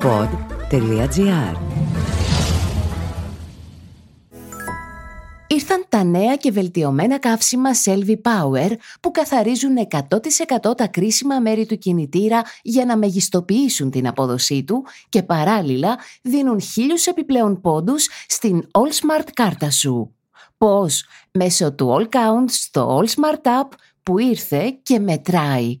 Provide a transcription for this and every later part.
pod.gr Ήρθαν τα νέα και βελτιωμένα καύσιμα Selvi Power που καθαρίζουν 100% τα κρίσιμα μέρη του κινητήρα για να μεγιστοποιήσουν την απόδοσή του και παράλληλα δίνουν χίλιους επιπλέον πόντους στην All Smart κάρτα σου. Πώς; Μέσω του All Count στο All Smart App που ήρθε και μετράει.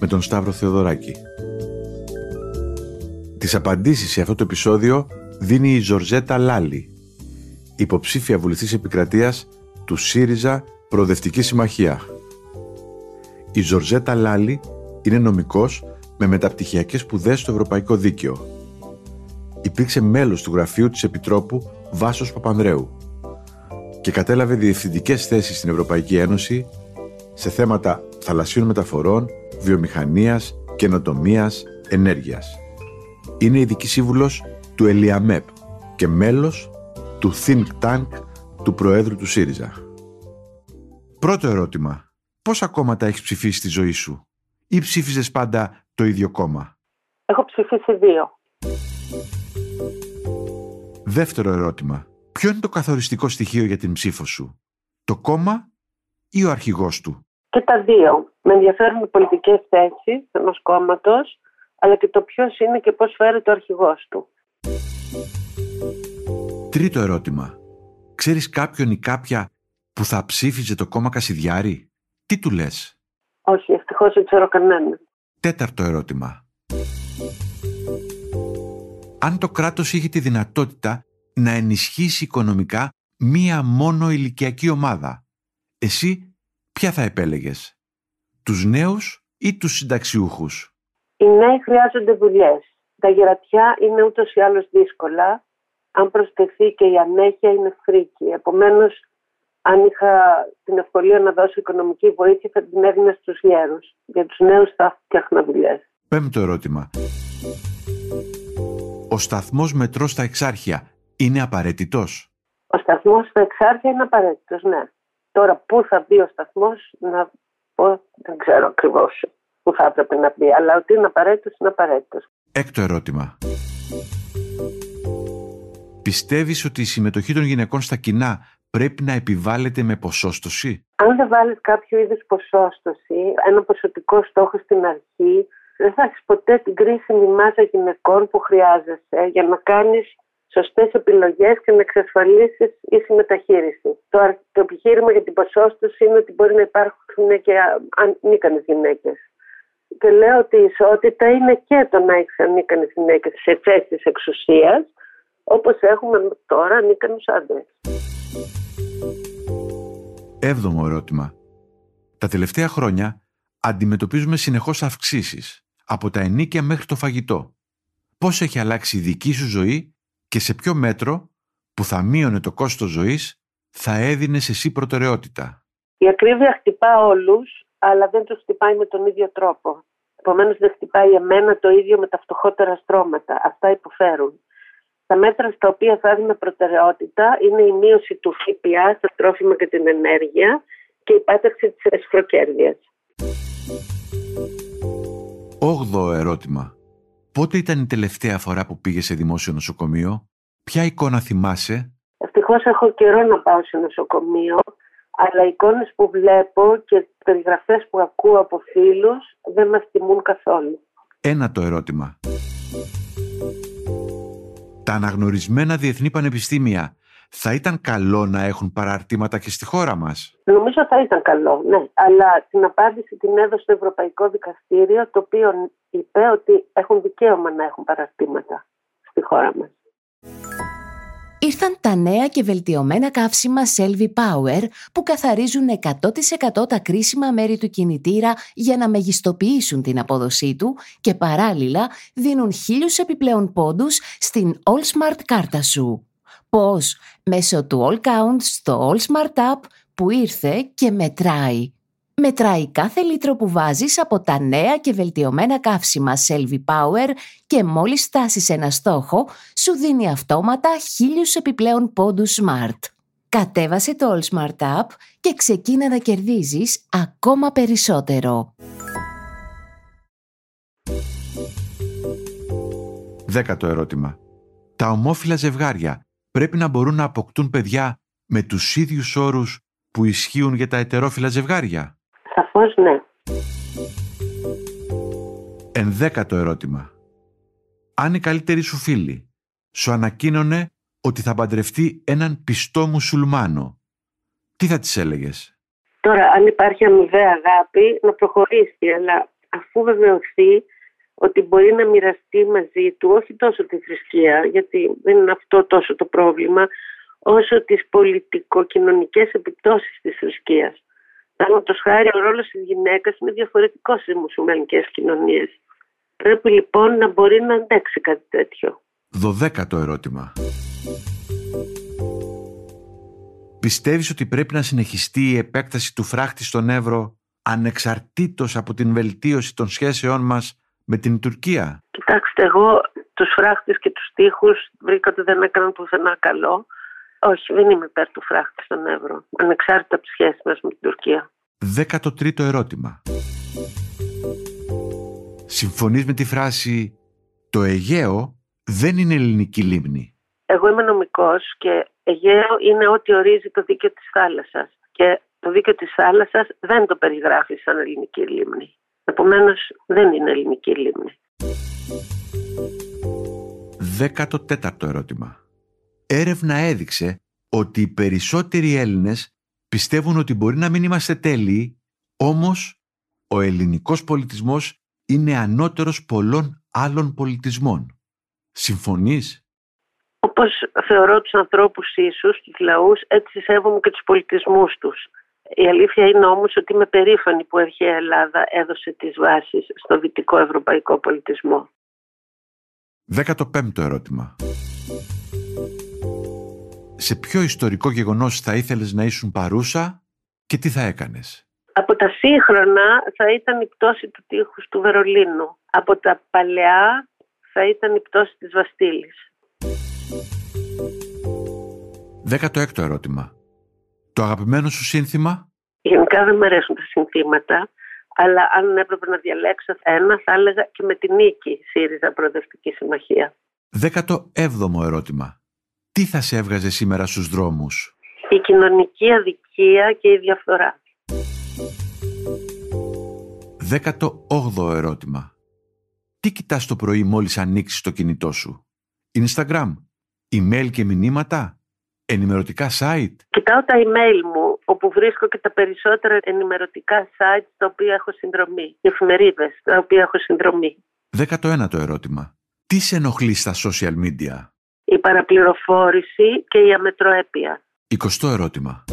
με τον Σταύρο Θεοδωράκη. Τις απαντήσεις σε αυτό το επεισόδιο δίνει η Ζορζέτα Λάλη, υποψήφια βουλευτής επικρατείας του ΣΥΡΙΖΑ Προοδευτική Συμμαχία. Η Ζορζέτα Λάλη είναι νομικός με μεταπτυχιακές σπουδές στο Ευρωπαϊκό Δίκαιο. Υπήρξε μέλος του γραφείου της Επιτρόπου Βάσος Παπανδρέου και κατέλαβε διευθυντικές θέσεις στην Ευρωπαϊκή Ένωση σε θέματα θαλασσίων μεταφορών, βιομηχανίας, καινοτομίας, ενέργειας. Είναι ειδική σύμβουλος του ΕΛΙΑΜΕΠ και μέλος του Think Tank του Προέδρου του ΣΥΡΙΖΑ. Πρώτο ερώτημα. Πόσα κόμματα έχεις ψηφίσει στη ζωή σου; Ή ψήφιζες πάντα το ίδιο κόμμα; Έχω ψηφίσει δύο. Δεύτερο ερώτημα. Ποιο είναι το καθοριστικό στοιχείο για την ψήφο σου; Το κόμμα ή ο αρχηγός του; Και τα δύο. Με ενδιαφέρουν οι πολιτικές θέσεις ενός κόμματος, αλλά και το ποιος είναι και πώς φέρεται ο αρχηγός του. Τρίτο ερώτημα. Ξέρεις κάποιον ή κάποια που θα ψήφιζε το κόμμα Κασιδιάρη; Τι του λες; Όχι, ευτυχώς δεν ξέρω κανέναν. Τέταρτο ερώτημα. Αν το κράτος είχε τη δυνατότητα να ενισχύσει οικονομικά μία μόνο ηλικιακή ομάδα, εσύ ποια θα επέλεγες, τους νέους ή τους συνταξιούχους; Οι νέοι χρειάζονται δουλειές. Τα γερατιά είναι ούτως ή άλλως δύσκολα. Αν προσθεθεί και η ανέχεια είναι φρίκη. Επομένως, αν είχα την ευκολία να δώσω οικονομική βοήθεια, θα την έδινα στους γέρους. Για τους νέους θα φτιάχνα δουλειές. Πέμπτο ερώτημα. Ο σταθμός μετρός στα Εξάρχεια είναι απαραίτητος; Ο σταθμός στα Εξάρχεια είναι απαραίτητος, ναι. Τώρα, πού θα μπει ο σταθμός, να πω, δεν ξέρω ακριβώς πού θα έπρεπε να μπει. Αλλά ότι είναι απαραίτητος, είναι απαραίτητος. Έκτο ερώτημα. Πιστεύεις ότι η συμμετοχή των γυναικών στα κοινά πρέπει να επιβάλλεται με ποσόστοση; Αν δεν βάλεις κάποιο είδους ποσόστοση, ένα ποσοτικό στόχο στην αρχή, δεν θα έχεις ποτέ την κρίσιμη μάζα γυναικών που χρειάζεσαι για να κάνεις σωστές επιλογές και να εξασφαλίσεις ίση μεταχείριση. Το, το επιχείρημα για την ποσόστοση είναι ότι μπορεί να υπάρχουν και ανίκανες γυναίκες. Και λέω ότι η ισότητα είναι και το να έχεις ανίκανες γυναίκες σε θέσεις εξουσίας, όπως έχουμε τώρα ανίκανους άντρες. Έβδομο ερώτημα. Τα τελευταία χρόνια αντιμετωπίζουμε συνεχώς αυξήσεις, από τα ενίκια μέχρι το φαγητό. Πώς έχει αλλάξει η δική σου ζωή και σε ποιο μέτρο που θα μείωνε το κόστος ζωής θα έδινες εσύ προτεραιότητα; Η ακρίβεια χτυπά όλους, αλλά δεν τους χτυπάει με τον ίδιο τρόπο. Επομένως δεν χτυπάει εμένα το ίδιο με τα φτωχότερα στρώματα. Αυτά υποφέρουν. Τα μέτρα στα οποία θα έδινε προτεραιότητα είναι η μείωση του ΦΠΑ στα τρόφιμα και την ενέργεια και η πάταξη της εσχροκέρδειας. Όγδοο ερώτημα. Πότε ήταν η τελευταία φορά που πήγες σε δημόσιο νοσοκομείο, ποια εικόνα θυμάσαι; Ευτυχώς έχω καιρό να πάω σε νοσοκομείο, αλλά οι εικόνες που βλέπω και οι περιγραφές που ακούω από φίλους δεν μας τιμούν καθόλου. Ένα το ερώτημα. Τα αναγνωρισμένα διεθνή πανεπιστήμια θα ήταν καλό να έχουν παραρτήματα και στη χώρα μας; Νομίζω θα ήταν καλό, ναι. Αλλά την απάντηση την έδωσε το Ευρωπαϊκό Δικαστήριο, το οποίο είπε ότι έχουν δικαίωμα να έχουν παραρτήματα στη χώρα μας. Ήρθαν τα νέα και βελτιωμένα καύσιμα Selvi Power που καθαρίζουν 100% τα κρίσιμα μέρη του κινητήρα για να μεγιστοποιήσουν την απόδοσή του και παράλληλα δίνουν χίλιους επιπλέον πόντους στην All Smart κάρτα σου. Πώς; Μέσω του All Count στο All Smart App που ήρθε και μετράει. Μετράει κάθε λίτρο που βάζεις από τα νέα και βελτιωμένα καύσιμα Selvi Power και μόλις φτάσεις ένα στόχο, σου δίνει αυτόματα χίλιους επιπλέον πόντους Smart. Κατέβασε το All Smart App και ξεκίνα να κερδίζεις ακόμα περισσότερο. Δέκατο ερώτημα. Τα ομόφυλα ζευγάρια πρέπει να μπορούν να αποκτούν παιδιά με τους ίδιους όρους που ισχύουν για τα ετερόφυλα ζευγάρια; Σαφώς ναι. Ενδέκατο ερώτημα. Αν η καλύτερη σου φίλη σου ανακοίνωνε ότι θα παντρευτεί έναν πιστό μουσουλμάνο, τι θα της έλεγες; Τώρα, αν υπάρχει αμοιβαία αγάπη, να προχωρήσει, αλλά αφού βεβαιωθεί ότι μπορεί να μοιραστεί μαζί του όχι τόσο τη θρησκεία, γιατί δεν είναι αυτό τόσο το πρόβλημα, όσο τις πολιτικο-κοινωνικές επιπτώσεις της θρησκείας. το χάρη, ο ρόλος της γυναίκας είναι διαφορετικός στις μουσουλμανικές κοινωνίες. Πρέπει λοιπόν να μπορεί να αντέξει κάτι τέτοιο. Δωδέκατο ερώτημα. Πιστεύεις ότι πρέπει να συνεχιστεί η επέκταση του φράχτη στον Εύρο ανεξαρτήτως από την βελτίωση των σχέσεών μας με την Τουρκία. Κοιτάξτε, εγώ τους φράχτες και τους τείχους βρήκα ότι δεν έκαναν πουθενά καλό. Όχι, δεν είμαι υπέρ του φράχτη στον Εύρο, ανεξάρτητα από τις σχέσεις μας με την Τουρκία. Δέκατο τρίτο ερώτημα. Συμφωνείς με τη φράση «Το Αιγαίο δεν είναι ελληνική λίμνη». Εγώ είμαι νομικός και Αιγαίο είναι ό,τι ορίζει το δίκαιο της θάλασσας και το δίκαιο της θάλασσας δεν το περιγράφει σαν ελληνική λίμνη. Επομένως δεν είναι ελληνική λίμνη. Δέκατο τέταρτο ερώτημα. Έρευνα έδειξε ότι οι περισσότεροι Έλληνες πιστεύουν ότι μπορεί να μην είμαστε τέλειοι, όμως ο ελληνικός πολιτισμός είναι ανώτερος πολλών άλλων πολιτισμών. Συμφωνείς; Όπως θεωρώ τους ανθρώπους ίσους, τους λαούς, έτσι σέβομαι και τους πολιτισμούς τους. Η αλήθεια είναι όμως ότι είμαι περήφανη που η αρχαία Ελλάδα έδωσε τις βάσεις στο δυτικό ευρωπαϊκό πολιτισμό. 15ο ερώτημα. Σε ποιο ιστορικό γεγονός θα ήθελες να ήσουν παρούσα και τι θα έκανες; Από τα σύγχρονα θα ήταν η πτώση του τείχους του Βερολίνου. Από τα παλαιά θα ήταν η πτώση της Βαστήλης. 16ο ερώτημα. Το αγαπημένο σου σύνθημα; Γενικά δεν μου αρέσουν τα συνθήματα, αλλά αν έπρεπε να διαλέξω ένα θα έλεγα και με την νίκη ΣΥΡΙΖΑ Προοδευτική Συμμαχία. 17ο ερώτημα. Τι θα σε έβγαζε σήμερα στους δρόμους; Η κοινωνική αδικία και η διαφθορά. 18ο ερώτημα. Τι κοιτάς το πρωί μόλις ανοίξεις το κινητό σου; Instagram, email και μηνύματα, ενημερωτικά site; Κοιτάω τα email μου, όπου βρίσκω και τα περισσότερα ενημερωτικά site στα οποία έχω συνδρομή. Οι εφημερίδες στα οποία έχω συνδρομή. 19ο ερώτημα. Τι σε ενοχλεί στα social media? Η παραπληροφόρηση και η αμετροέπεια. 20ο ερώτημα.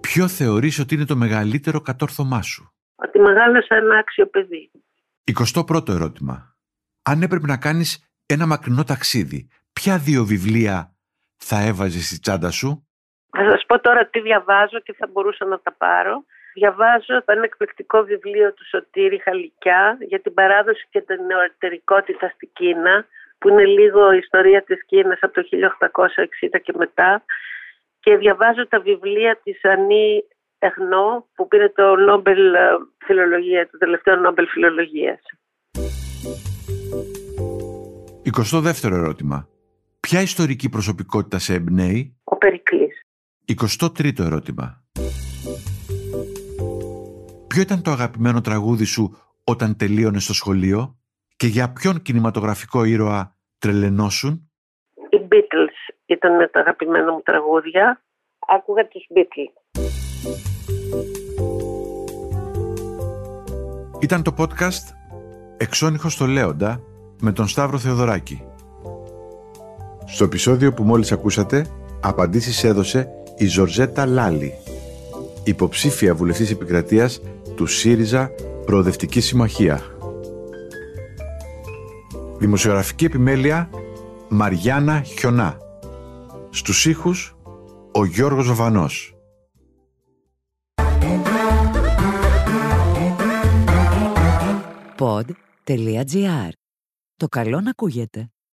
Ποιο θεωρείς ότι είναι το μεγαλύτερο κατόρθωμά σου; Ότι μεγάλωσα ένα άξιο παιδί. 21ο ερώτημα. Αν έπρεπε να κάνεις ένα μακρινό ταξίδι, ποια δύο βιβλία θα έβαζες στη τσάντα σου; Θα σας πω τώρα τι διαβάζω και θα μπορούσα να τα πάρω. Διαβάζω ένα εκπληκτικό βιβλίο του Σωτήρη Χαλικιά για την παράδοση και την νεοτερικότητα στην Κίνα που είναι λίγο η ιστορία της Κίνας από το 1860 και μετά και διαβάζω τα βιβλία της Ανή Εχνό που πήρε το Νόμπελ ε, Φιλολογία, το τελευταίο Νόμπελ Φιλολογίας. 22ο ερώτημα. Ποια ιστορική προσωπικότητα σε εμπνέει; Ο Περικλής. 23ο ερώτημα. Ποιο ήταν το αγαπημένο τραγούδι σου όταν τελείωνες στο σχολείο; Και για ποιον κινηματογραφικό ήρωα τρελενώσουν; Οι Beatles ήταν τα αγαπημένα μου τραγούδια. Άκουγα τους Beatles. Ήταν το podcast «Εξώνυχος στο Λέοντα» με τον Σταύρο Θεοδωράκη. Στο επεισόδιο που μόλις ακούσατε, απαντήσεις έδωσε η Ζορζέτα Λάλη, υποψήφια βουλευτής επικρατείας του ΣΥΡΙΖΑ Προοδευτικής Συμμαχία. Δημοσιογραφική επιμέλεια Μαριάννα Χιονά. Στους ήχους ο Γιώργος Βαβανός. Pod.gr. Το καλό να ακούγεται.